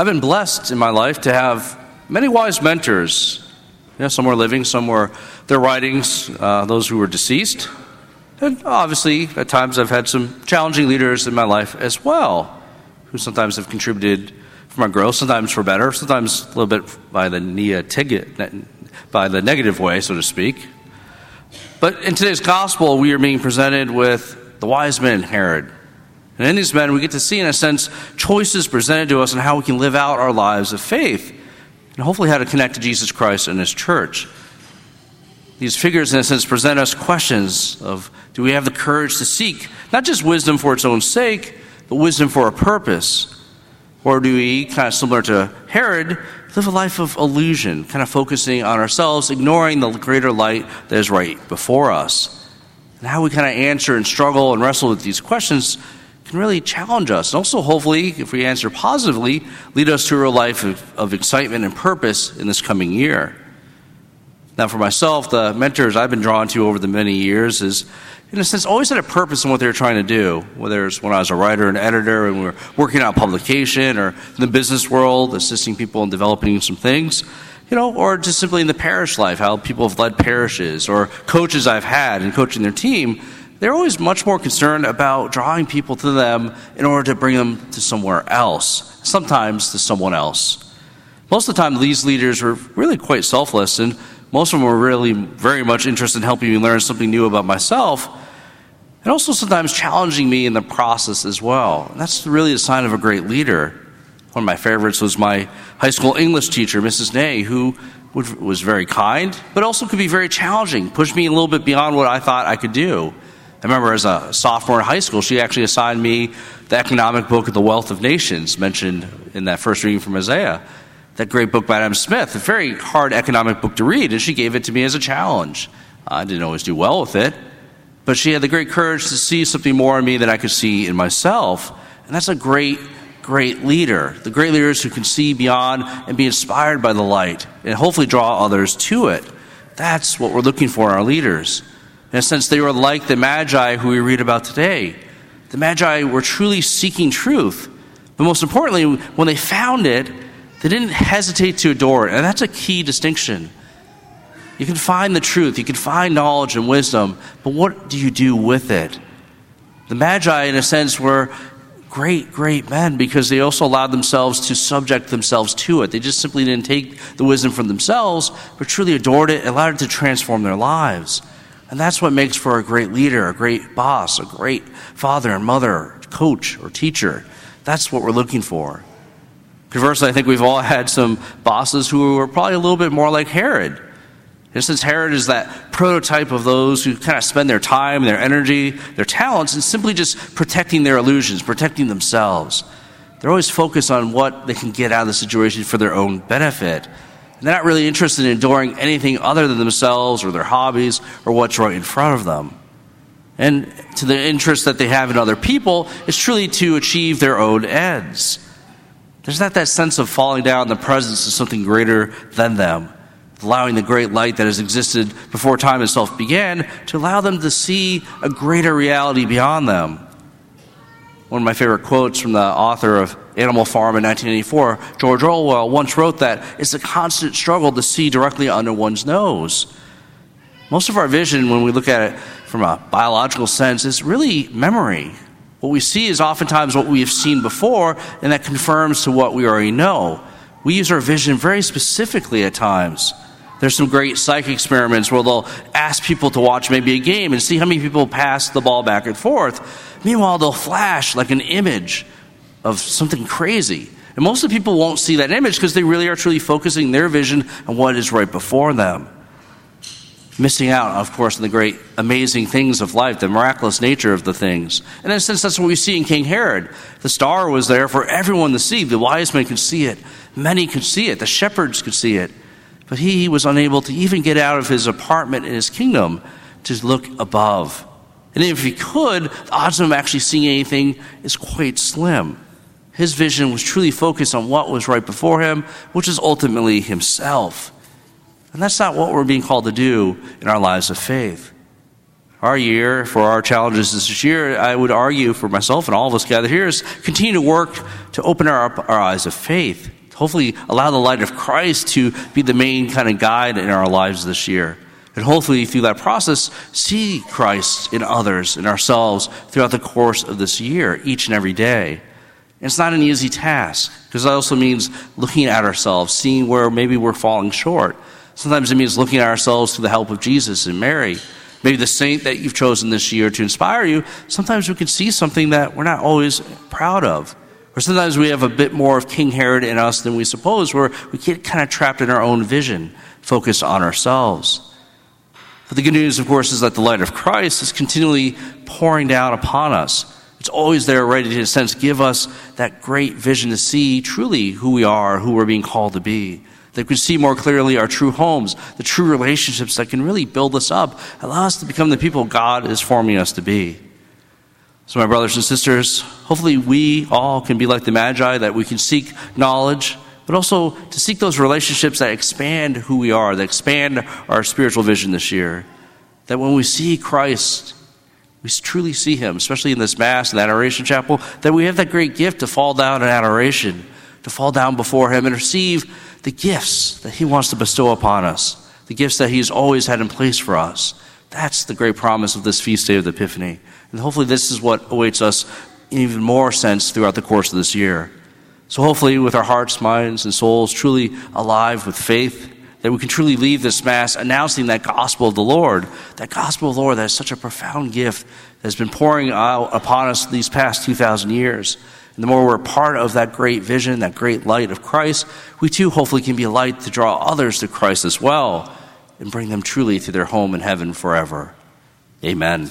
I've been blessed in my life to have many wise mentors. You know, some were living, some were their writings, uh, those who were deceased. And obviously, at times, I've had some challenging leaders in my life as well, who sometimes have contributed for my growth, sometimes for better, sometimes a little bit by the by the negative way, so to speak. But in today's gospel, we are being presented with the wise men Herod. And in these men, we get to see, in a sense, choices presented to us on how we can live out our lives of faith and hopefully how to connect to Jesus Christ and His church. These figures, in a sense, present us questions of do we have the courage to seek not just wisdom for its own sake, but wisdom for a purpose? Or do we, kind of similar to Herod, live a life of illusion, kind of focusing on ourselves, ignoring the greater light that is right before us? And how we kind of answer and struggle and wrestle with these questions can really challenge us. And also, hopefully, if we answer positively, lead us to a life of, of excitement and purpose in this coming year. Now, for myself, the mentors I've been drawn to over the many years is, in a sense, always had a purpose in what they were trying to do. Whether it's when I was a writer and editor and we were working on publication or in the business world, assisting people in developing some things, you know, or just simply in the parish life, how people have led parishes or coaches I've had and coaching their team they're always much more concerned about drawing people to them in order to bring them to somewhere else, sometimes to someone else. Most of the time, these leaders were really quite selfless, and most of them were really very much interested in helping me learn something new about myself, and also sometimes challenging me in the process as well. And that's really a sign of a great leader. One of my favorites was my high school English teacher, Mrs. Nay, who was very kind, but also could be very challenging, pushed me a little bit beyond what I thought I could do. I remember as a sophomore in high school, she actually assigned me the economic book of The Wealth of Nations, mentioned in that first reading from Isaiah. That great book by Adam Smith, a very hard economic book to read, and she gave it to me as a challenge. I didn't always do well with it, but she had the great courage to see something more in me than I could see in myself. And that's a great, great leader. The great leaders who can see beyond and be inspired by the light and hopefully draw others to it. That's what we're looking for in our leaders. In a sense, they were like the Magi who we read about today. The Magi were truly seeking truth. But most importantly, when they found it, they didn't hesitate to adore it. And that's a key distinction. You can find the truth, you can find knowledge and wisdom, but what do you do with it? The Magi, in a sense, were great, great men because they also allowed themselves to subject themselves to it. They just simply didn't take the wisdom from themselves, but truly adored it, allowed it to transform their lives. And that's what makes for a great leader, a great boss, a great father and mother, coach or teacher. That's what we're looking for. Conversely, I think we've all had some bosses who were probably a little bit more like Herod. And since Herod is that prototype of those who kind of spend their time, their energy, their talents, and simply just protecting their illusions, protecting themselves. They're always focused on what they can get out of the situation for their own benefit. They're not really interested in enduring anything other than themselves or their hobbies or what's right in front of them. And to the interest that they have in other people is truly to achieve their own ends. There's not that sense of falling down in the presence of something greater than them, allowing the great light that has existed before time itself began to allow them to see a greater reality beyond them. One of my favorite quotes from the author of Animal Farm in 1984, George Orwell once wrote that it's a constant struggle to see directly under one's nose. Most of our vision, when we look at it from a biological sense, is really memory. What we see is oftentimes what we have seen before, and that confirms to what we already know. We use our vision very specifically at times. There's some great psych experiments where they'll ask people to watch maybe a game and see how many people pass the ball back and forth. Meanwhile, they'll flash like an image of something crazy. And most of the people won't see that image because they really are truly focusing their vision on what is right before them. Missing out, of course, on the great, amazing things of life, the miraculous nature of the things. And in a sense, that's what we see in King Herod. The star was there for everyone to see. The wise men could see it. Many could see it. The shepherds could see it. But he was unable to even get out of his apartment in his kingdom to look above. And if he could, the odds of him actually seeing anything is quite slim. His vision was truly focused on what was right before him, which is ultimately himself. And that's not what we're being called to do in our lives of faith. our year, for our challenges this year, I would argue for myself and all of us gathered here is continue to work to open our, our eyes of faith. Hopefully, allow the light of Christ to be the main kind of guide in our lives this year. And hopefully, through that process, see Christ in others and ourselves throughout the course of this year, each and every day. And it's not an easy task, because that also means looking at ourselves, seeing where maybe we're falling short. Sometimes it means looking at ourselves through the help of Jesus and Mary maybe the saint that you've chosen this year to inspire you, sometimes we can see something that we're not always proud of. Or sometimes we have a bit more of King Herod in us than we suppose, where we get kind of trapped in our own vision, focused on ourselves. But the good news, of course, is that the light of Christ is continually pouring down upon us. It's always there, ready to, in a sense, give us that great vision to see truly who we are, who we're being called to be that we can see more clearly our true homes, the true relationships that can really build us up, allow us to become the people God is forming us to be. So, my brothers and sisters, hopefully we all can be like the Magi, that we can seek knowledge, but also to seek those relationships that expand who we are, that expand our spiritual vision this year. That when we see Christ, we truly see Him, especially in this Mass and Adoration Chapel, that we have that great gift to fall down in adoration, to fall down before Him and receive the gifts that He wants to bestow upon us, the gifts that He's always had in place for us. That's the great promise of this feast day of the Epiphany. And hopefully, this is what awaits us in even more sense throughout the course of this year. So, hopefully, with our hearts, minds, and souls truly alive with faith, that we can truly leave this Mass announcing that gospel of the Lord, that gospel of the Lord that is such a profound gift that has been pouring out upon us these past 2,000 years. And the more we're part of that great vision, that great light of Christ, we too hopefully can be a light to draw others to Christ as well and bring them truly to their home in heaven forever. Amen.